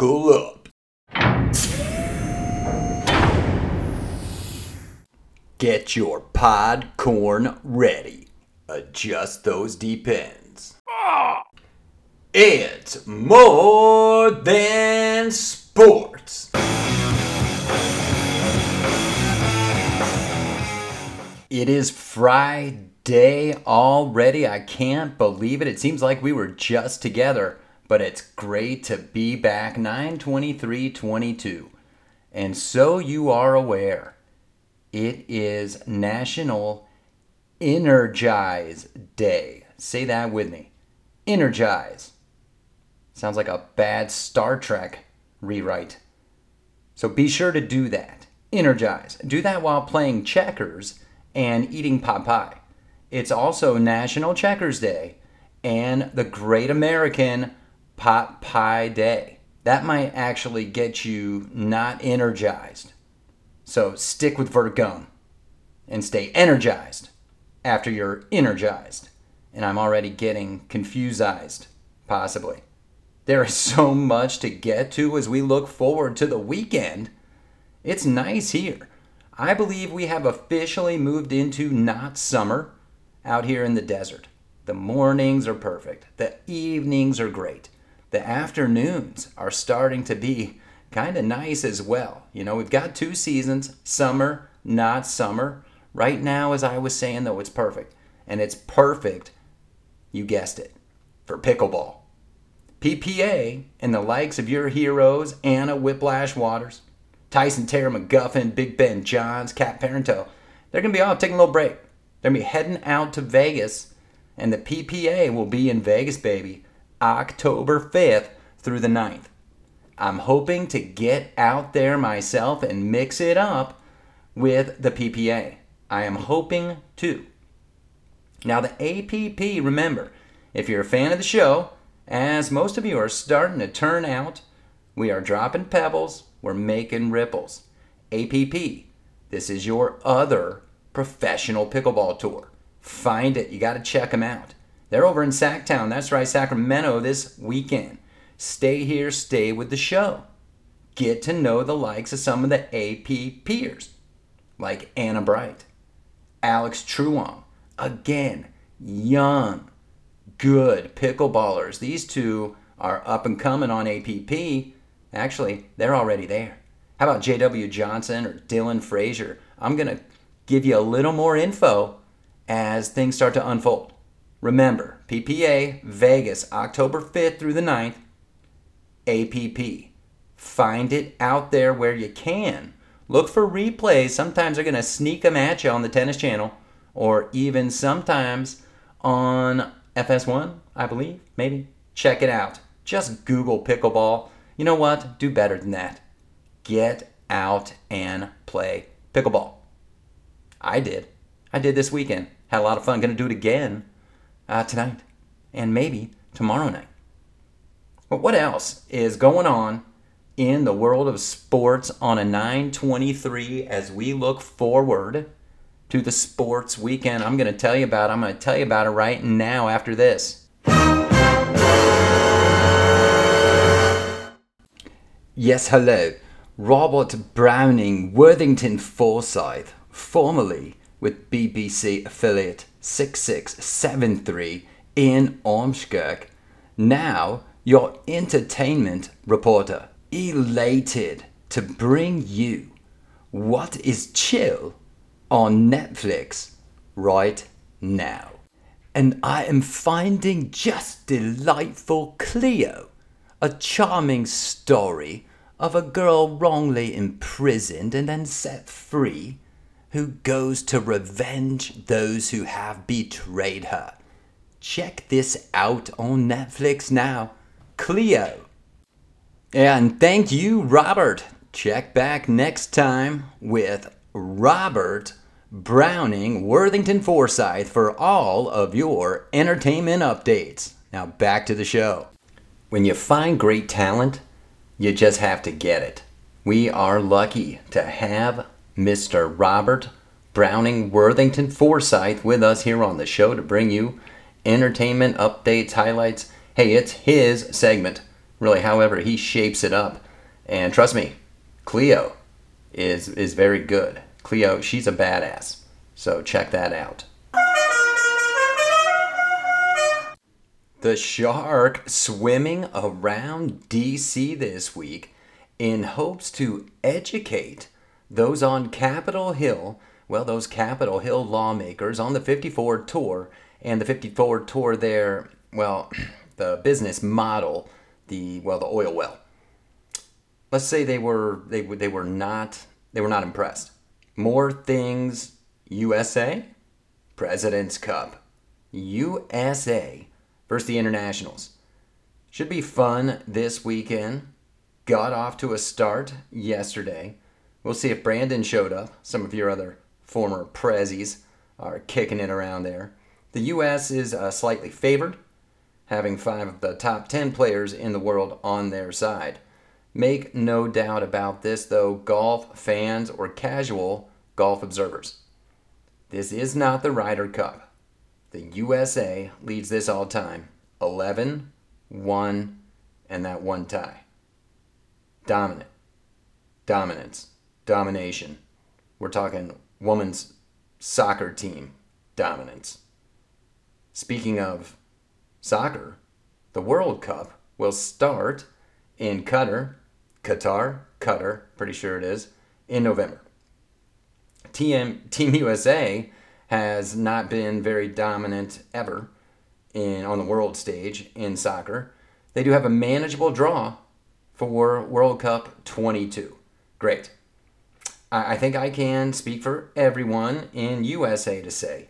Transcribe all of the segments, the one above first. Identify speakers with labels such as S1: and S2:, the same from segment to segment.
S1: Buckle up. Get your podcorn ready. Adjust those depends. It's more than sports. It is Friday already. I can't believe it. It seems like we were just together, but it's great to be back 92322. And so you are aware, it is National Energize Day. Say that with me. Energize. Sounds like a bad Star Trek rewrite. So be sure to do that. Energize. Do that while playing checkers and eating pot pie. It's also National Checkers Day and the Great American Pot Pie Day. That might actually get you not energized. So stick with Vertigone and stay energized after you're energized. And I'm already getting confused, possibly. There is so much to get to as we look forward to the weekend. It's nice here. I believe we have officially moved into not summer out here in the desert. The mornings are perfect, the evenings are great, the afternoons are starting to be kind of nice as well. You know, we've got two seasons summer, not summer. Right now, as I was saying, though, it's perfect. And it's perfect, you guessed it, for pickleball. PPA and the likes of your heroes, Anna Whiplash Waters, Tyson Terry McGuffin, Big Ben Johns, Cat Parenteau, they're going to be off taking a little break. They're going to be heading out to Vegas, and the PPA will be in Vegas, baby, October 5th through the 9th. I'm hoping to get out there myself and mix it up with the PPA. I am hoping to. Now, the APP, remember, if you're a fan of the show, as most of you are starting to turn out, we are dropping pebbles, we're making ripples. APP, this is your other professional pickleball tour. Find it, you got to check them out. They're over in Sacktown, that's right, Sacramento this weekend. Stay here, stay with the show. Get to know the likes of some of the AP peers, like Anna Bright, Alex Truong. Again, young, good pickleballers. These two are up and coming on APP. Actually, they're already there. How about J.W. Johnson or Dylan Frazier? I'm going to give you a little more info as things start to unfold. Remember, PPA Vegas, October 5th through the 9th. APP. Find it out there where you can. Look for replays. Sometimes they're going to sneak them at you on the tennis channel, or even sometimes on FS1, I believe, maybe. Check it out. Just Google pickleball. You know what? Do better than that. Get out and play pickleball. I did. I did this weekend. Had a lot of fun. To do it again uh, tonight and maybe tomorrow night. But what else is going on in the world of sports on a 923 as we look forward to the sports weekend? I'm going to tell you about. I'm going to tell you about it right now after this. Yes, hello. Robert Browning Worthington Forsyth, formerly with BBC affiliate 6673 in Ormskirk, now your entertainment reporter, elated to bring you what is chill on Netflix right now. And I am finding just delightful Cleo, a charming story of a girl wrongly imprisoned and then set free who goes to revenge those who have betrayed her. Check this out on Netflix now. Cleo. And thank you, Robert. Check back next time with Robert Browning Worthington Forsyth for all of your entertainment updates. Now back to the show. When you find great talent, you just have to get it. We are lucky to have Mr. Robert Browning Worthington Forsyth with us here on the show to bring you entertainment updates, highlights. Hey, it's his segment. really, however he shapes it up. And trust me, Cleo is is very good. Cleo, she's a badass. So check that out. The shark swimming around DC this week in hopes to educate those on Capitol Hill, well, those Capitol Hill lawmakers on the 54 tour, and the 54 tour there, well, the business model, the well, the oil well. Let's say they were they they were not they were not impressed. More things USA, President's Cup, USA versus the Internationals. Should be fun this weekend. Got off to a start yesterday. We'll see if Brandon showed up. Some of your other former prezzies are kicking it around there. The U.S. is uh, slightly favored, having five of the top 10 players in the world on their side. Make no doubt about this, though, golf fans or casual golf observers. This is not the Ryder Cup. The USA leads this all time 11, 1, and that one tie. Dominant. Dominance. Domination. We're talking women's soccer team dominance. Speaking of soccer, the World Cup will start in Qatar, Qatar, Qatar, pretty sure it is, in November. Team, Team USA has not been very dominant ever in on the world stage in soccer. They do have a manageable draw for World Cup 22. Great. I, think I can speak for everyone in USA to say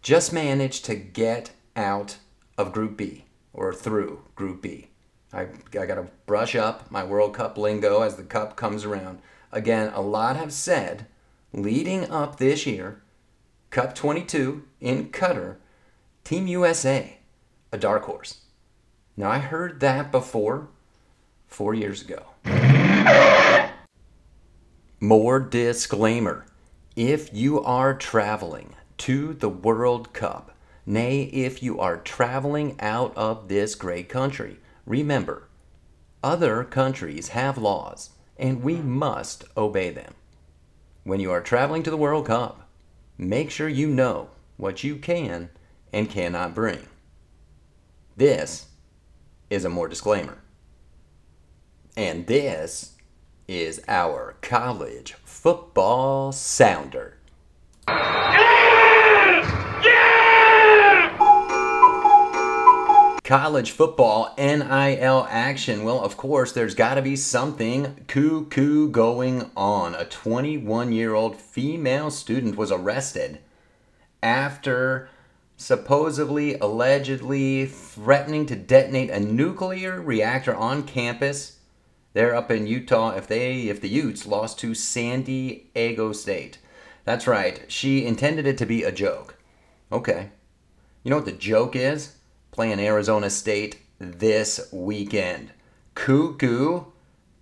S1: just manage to get out of Group B or through Group B. I, I got to brush up my World Cup lingo as the cup comes around. Again, a lot have said leading up this year Cup 22 in Qatar, Team USA, a dark horse. Now, I heard that before four years ago. More disclaimer. If you are traveling to the World Cup, nay, if you are traveling out of this great country, remember, other countries have laws and we must obey them. When you are traveling to the World Cup, make sure you know what you can and cannot bring. This is a more disclaimer. And this is our college football sounder. college football NIL action. Well, of course, there's got to be something cuckoo going on. A 21 year old female student was arrested after supposedly, allegedly threatening to detonate a nuclear reactor on campus. They're up in Utah if they if the Utes lost to San Diego State. That's right. She intended it to be a joke. Okay. You know what the joke is? playing Arizona State this weekend. Cuckoo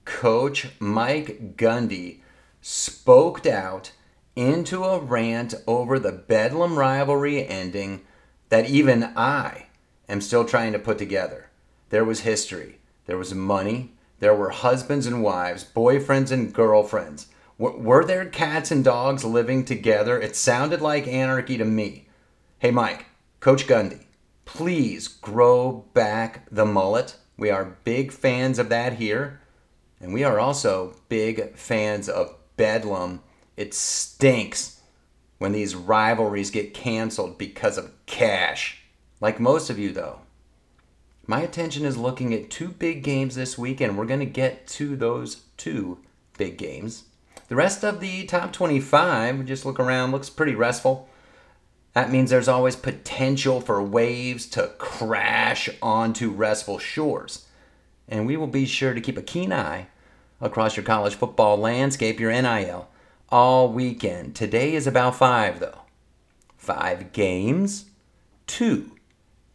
S1: coach Mike Gundy spoke out into a rant over the Bedlam rivalry ending that even I am still trying to put together. There was history, there was money, there were husbands and wives, boyfriends and girlfriends. were there cats and dogs living together? It sounded like anarchy to me. Hey, Mike, Coach Gundy, please grow back the mullet. We are big fans of that here. And we are also big fans of Bedlam. It stinks when these rivalries get canceled because of cash. Like most of you, though, my attention is looking at two big games this week, and we're going to get to those two big games. The rest of the top 25, just look around, looks pretty restful. That means there's always potential for waves to crash onto restful shores. And we will be sure to keep a keen eye across your college football landscape, your NIL, all weekend. Today is about five, though. Five games, two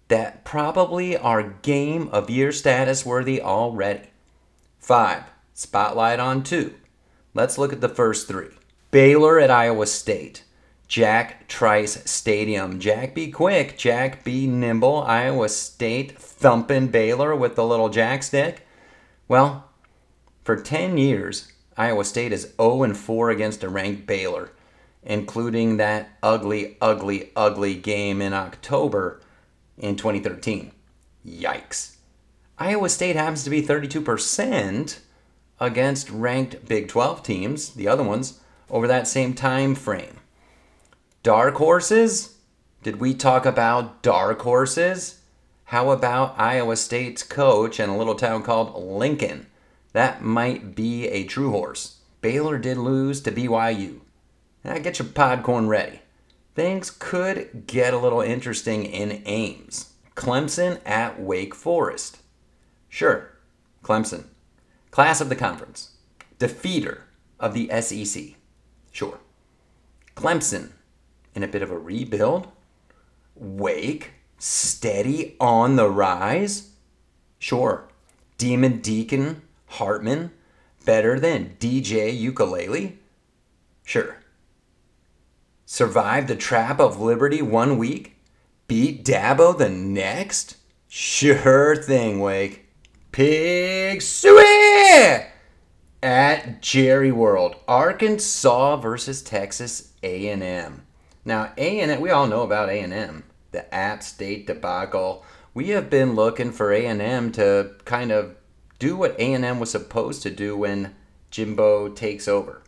S1: that probably are game of year status worthy already. Five, spotlight on two. Let's look at the first three. Baylor at Iowa State. Jack Trice Stadium. Jack be quick, Jack be nimble. Iowa State thumping Baylor with the little jack stick. Well, for 10 years, Iowa State is 0 4 against a ranked Baylor, including that ugly, ugly, ugly game in October in 2013. Yikes. Iowa State happens to be 32% against ranked Big 12 teams, the other ones, over that same time frame. Dark horses? Did we talk about dark horses? How about Iowa State's coach in a little town called Lincoln? That might be a true horse. Baylor did lose to BYU. Now get your podcorn ready. Things could get a little interesting in Ames. Clemson at Wake Forest. Sure, Clemson. Class of the conference. Defeater of the SEC. Sure. Clemson in a bit of a rebuild. Wake steady on the rise. Sure. Demon Deacon Hartman better than DJ Ukulele. Sure. Survive the trap of Liberty one week? Beat Dabo the next? Sure thing, Wake. Pig Sooie! At Jerry World, Arkansas versus Texas A&M. Now, A&M, we all know about A&M, the App State debacle. We have been looking for A&M to kind of do what A&M was supposed to do when Jimbo takes over.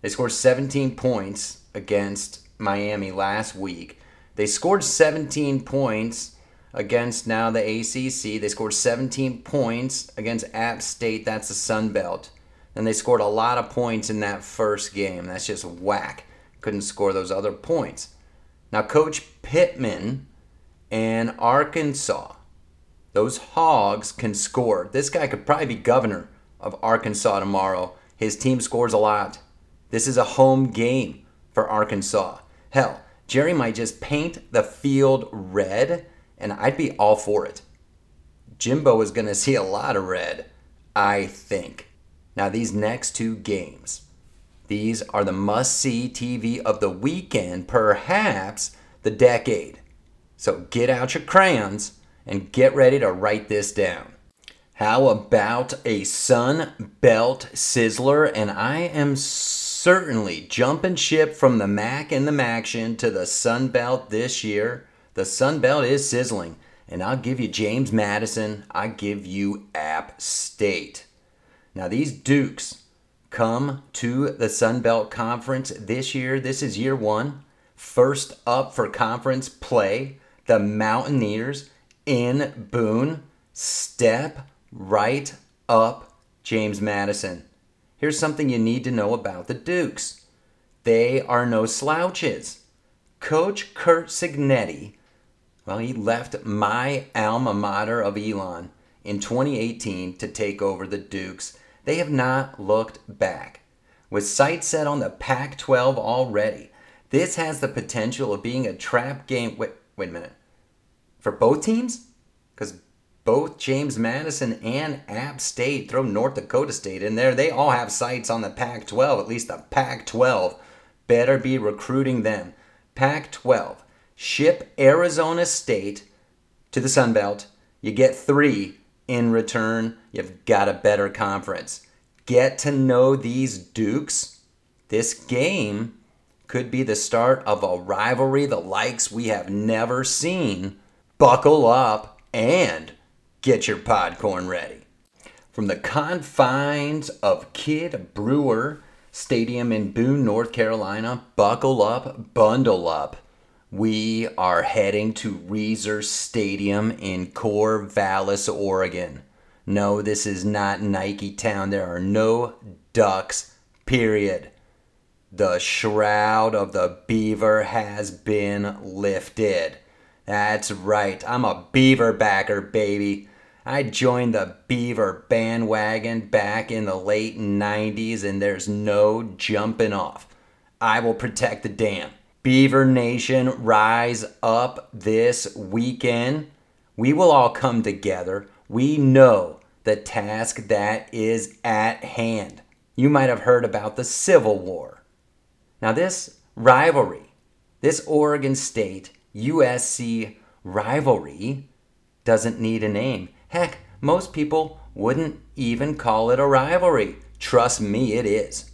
S1: They scored 17 points against Miami last week. They scored 17 points against now the ACC. They scored 17 points against App State. That's the Sun Belt. And they scored a lot of points in that first game. That's just whack. Couldn't score those other points. Now, Coach Pittman and Arkansas those hogs can score. This guy could probably be governor of Arkansas tomorrow. His team scores a lot. This is a home game for Arkansas. Hell, Jerry might just paint the field red, and I'd be all for it. Jimbo is going to see a lot of red, I think. Now, these next two games, these are the must see TV of the weekend, perhaps the decade. So get out your crayons and get ready to write this down. How about a Sun Belt Sizzler? And I am certainly jumping ship from the MAC and the MACtion to the Sun Belt this year. The Sun Belt is sizzling, and I'll give you James Madison. I give you App State. Now these Dukes come to the Sun Belt Conference this year. This is year one. First up for conference play, the Mountaineers in Boone, step right up James Madison. Here's something you need to know about the Dukes they are no slouches. Coach Curt Cignetti, well, he left my alma mater of Elon in 2018 to take over the Dukes. They have not looked back. With sights set on the Pac 12 already, this has the potential of being a trap game. Wait, wait a minute for both teams because both James Madison and App State throw North Dakota State in there. They all have sights on the Pac 12, at least the Pac 12. Better be recruiting them. Pac 12. Ship Arizona State to the Sun Belt. You get three in return. You've got a better conference. Get to know these Dukes. This game could be the start of a rivalry the likes we have never seen buckle up and get your podcorn ready. From the confines of Kidd Brewer Stadium in Boone, North Carolina, buckle up, bundle up. We are heading to Reser Stadium in Corvallis, Oregon. No, this is not Nike Town. There are no ducks, period. The shroud of the beaver has been lifted. That's right, I'm a Beaver backer, baby. I joined the Beaver bandwagon back in the late 90s, and there's no jumping off. I will protect the dam. Beaver Nation, rise up this weekend. We will all come together. We know the task that is at hand. You might have heard about the Civil War. Now, this rivalry, this Oregon State USC rivalry doesn't need a name. Heck, most people wouldn't even call it a rivalry. Trust me, it is.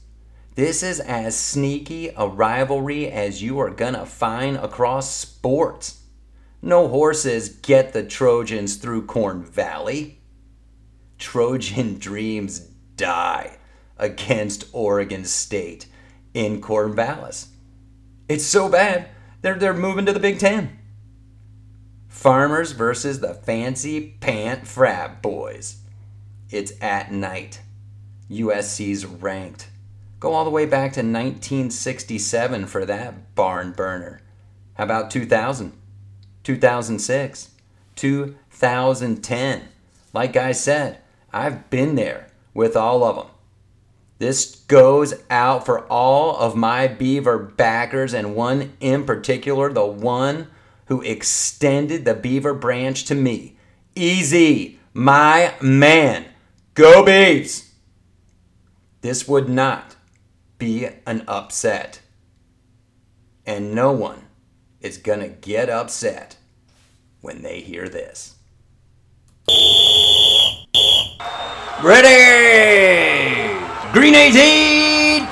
S1: This is as sneaky a rivalry as you are gonna find across sports. No horses get the Trojans through Corn Valley. Trojan dreams die against Oregon State in Corvallis. It's so bad, they're, they're moving to the Big Ten. Farmers versus the fancy pant frat boys. It's at night. USC's ranked. Go all the way back to 1967 for that barn burner. How about 2000? 2006? 2010? Like I said, I've been there with all of them. This goes out for all of my Beaver backers, and one in particular, the one who extended the Beaver branch to me. Easy, my man. Go Beavs! This would not be an upset. And no one is going to get upset when they hear this. Ready! Green 18!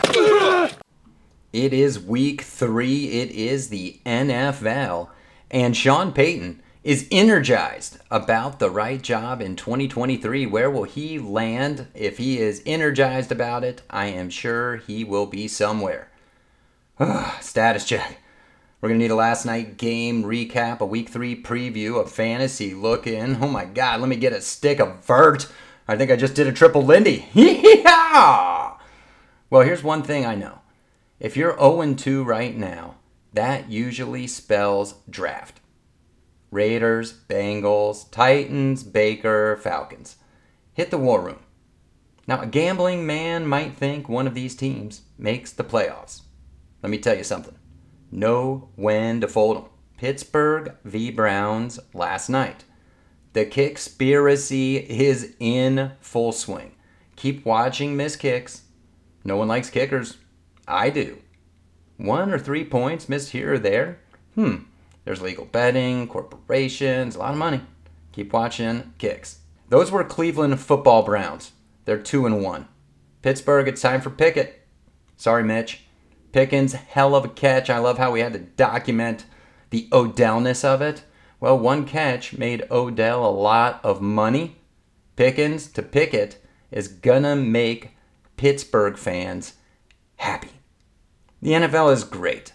S1: It is week three. It is the NFL. And Sean Payton is energized about the right job in 2023. Where will he land? If he is energized about it, I am sure he will be somewhere. Status check. We're going to need a last night game recap, a week three preview, a fantasy look in. Oh my God, let me get a stick of vert. I think I just did a triple Lindy. Yeah! Well, here's one thing I know. If you're 0 2 right now, that usually spells draft. Raiders, Bengals, Titans, Baker, Falcons. Hit the war room. Now, a gambling man might think one of these teams makes the playoffs. Let me tell you something. Know when to fold them. Pittsburgh v. Browns last night. The kickspiracy is in full swing. Keep watching miss kicks. No one likes kickers. I do. One or three points missed here or there. Hmm, there's legal betting, corporations, a lot of money. Keep watching kicks. Those were Cleveland football Browns. They're two and one. Pittsburgh, it's time for Pickett. Sorry, Mitch. Pickens, hell of a catch. I love how we had to document the Odellness of it. Well, one catch made Odell a lot of money. Pickens to Pickett is gonna make Pittsburgh fans happy. The NFL is great.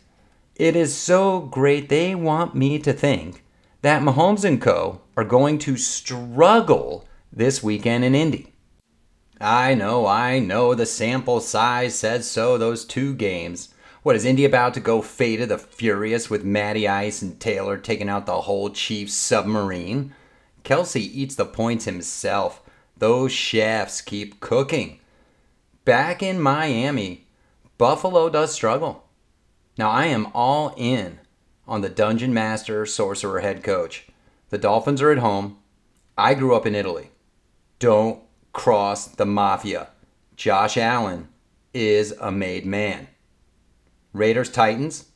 S1: It is so great they want me to think that Mahomes and co are going to struggle this weekend in Indy. I know, I know the sample size says so those two games. What is Indy about to go fade of the furious with Matty Ice and Taylor taking out the whole Chiefs submarine? Kelce eats the points himself. Those chefs keep cooking. Back in Miami, Buffalo does struggle. Now, I am all in on the Dungeon Master Sorcerer head coach. The Dolphins are at home. I grew up in Italy. Don't cross the mafia. Josh Allen is a made man. Raiders Titans.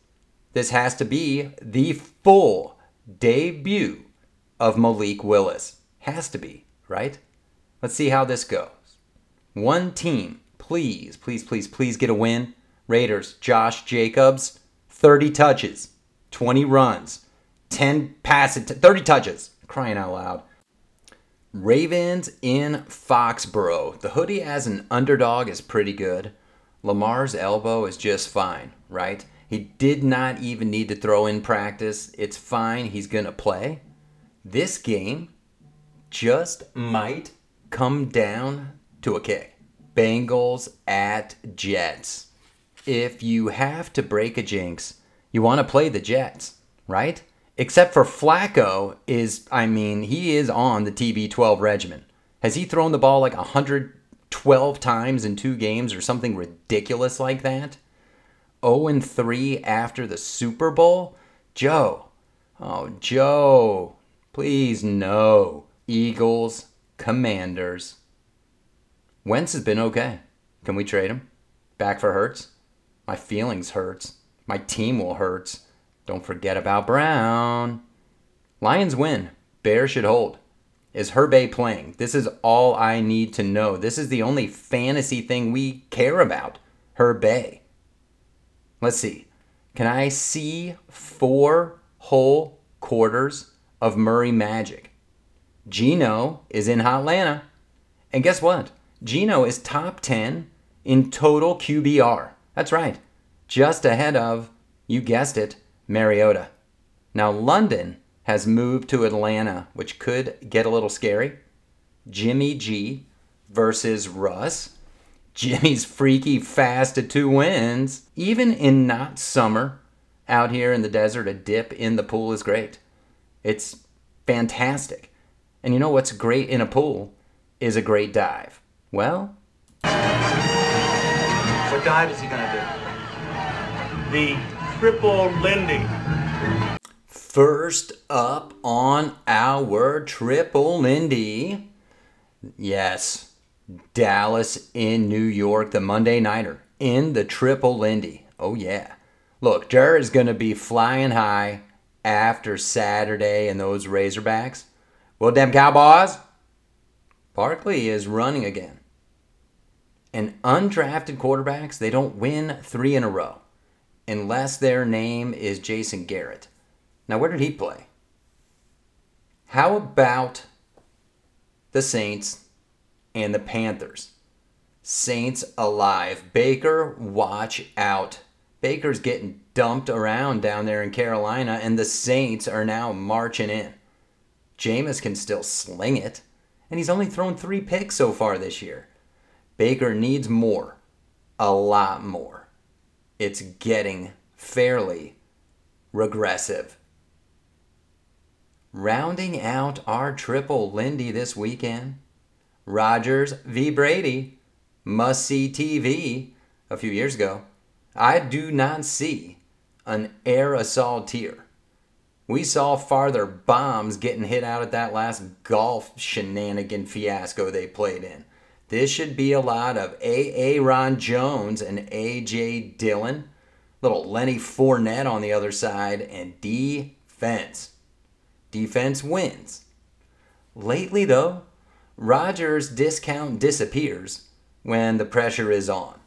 S1: This has to be the full debut of Malik Willis. Has to be, right? Let's see how this goes. One team, please, please, please, please get a win. Raiders, Josh Jacobs, 30 touches, 20 runs, 10 passes, 30 touches. Crying out loud. Ravens in Foxborough. The hoodie as an underdog is pretty good. Lamar's elbow is just fine, right? He did not even need to throw in practice. It's fine. He's going to play. This game just might come down to a kick. Bengals at Jets if you have to break a jinx, you want to play the Jets, right? Except for Flacco is, I mean, he is on the TB12 regimen. Has he thrown the ball like 112 times in two games or something ridiculous like that? 0 and 3 after the Super Bowl? Joe. Oh, Joe. Please no. Eagles, Commanders. Wentz has been okay. Can we trade him? Back for Hurts? My feelings hurts. My team will hurt. Don't forget about Brown. Lions win. Bears should hold. Is Herbe playing? This is all I need to know. This is the only fantasy thing we care about. Herbe. Let's see. Can I see four whole quarters of Murray Magic? Geno is in hot Atlanta. And guess what? Geno is top 10 in total QBR. That's right. Just ahead of, you guessed it, Mariota. Now, London has moved to Atlanta, which could get a little scary. Jimmy G versus Russ. Jimmy's freaky fast to two wins. Even in not summer, out here in the desert, a dip in the pool is great. It's fantastic. And you know what's great in a pool is a great dive. Well,
S2: what dive is he going to do? The triple Lindy.
S1: First up on our triple Lindy. Yes, Dallas in New York, the Monday Nighter in the triple Lindy. Oh, yeah. Look, Jared's going to be flying high after Saturday and those Razorbacks. Well, damn Cowboys, Barkley is running again. And undrafted quarterbacks, they don't win three in a row unless their name is Jason Garrett. Now, where did he play? How about the Saints and the Panthers? Saints alive. Baker, watch out. Baker's getting dumped around down there in Carolina, and the Saints are now marching in. Jameis can still sling it, and he's only thrown three picks so far this year. Baker needs more, a lot more. It's getting fairly regressive. Rounding out our triple Lindy this weekend, Rodgers v. Brady, must see TV a few years ago. I do not see an aerosol tier. We saw farther bombs getting hit out at that last golf shenanigan fiasco they played in. This should be a lot of A.A. Ron Jones and A.J. Dillon, little Lenny Fournette on the other side, and defense. Defense wins. Lately, though, Rodgers' discount disappears when the pressure is on.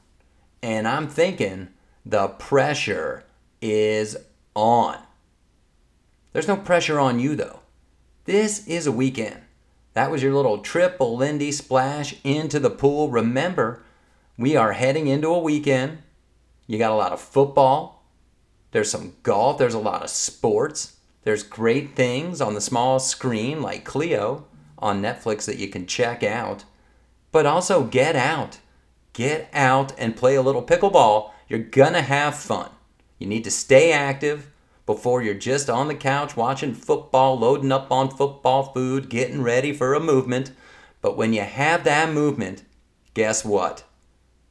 S1: And I'm thinking the pressure is on. There's no pressure on you, though. This is a weekend. That was your little triple Lindy splash into the pool. Remember, we are heading into a weekend. You got a lot of football. There's some golf. There's a lot of sports. There's great things on the small screen like Cleo on Netflix that you can check out. But also get out. Get out and play a little pickleball. You're going to have fun. You need to stay active before you're just on the couch watching football, loading up on football food, getting ready for a movement. But when you have that movement, guess what?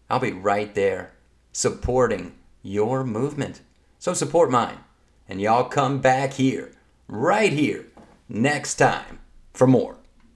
S1: I'll be right there supporting your movement. So support mine. And y'all come back here, right here, next time for more.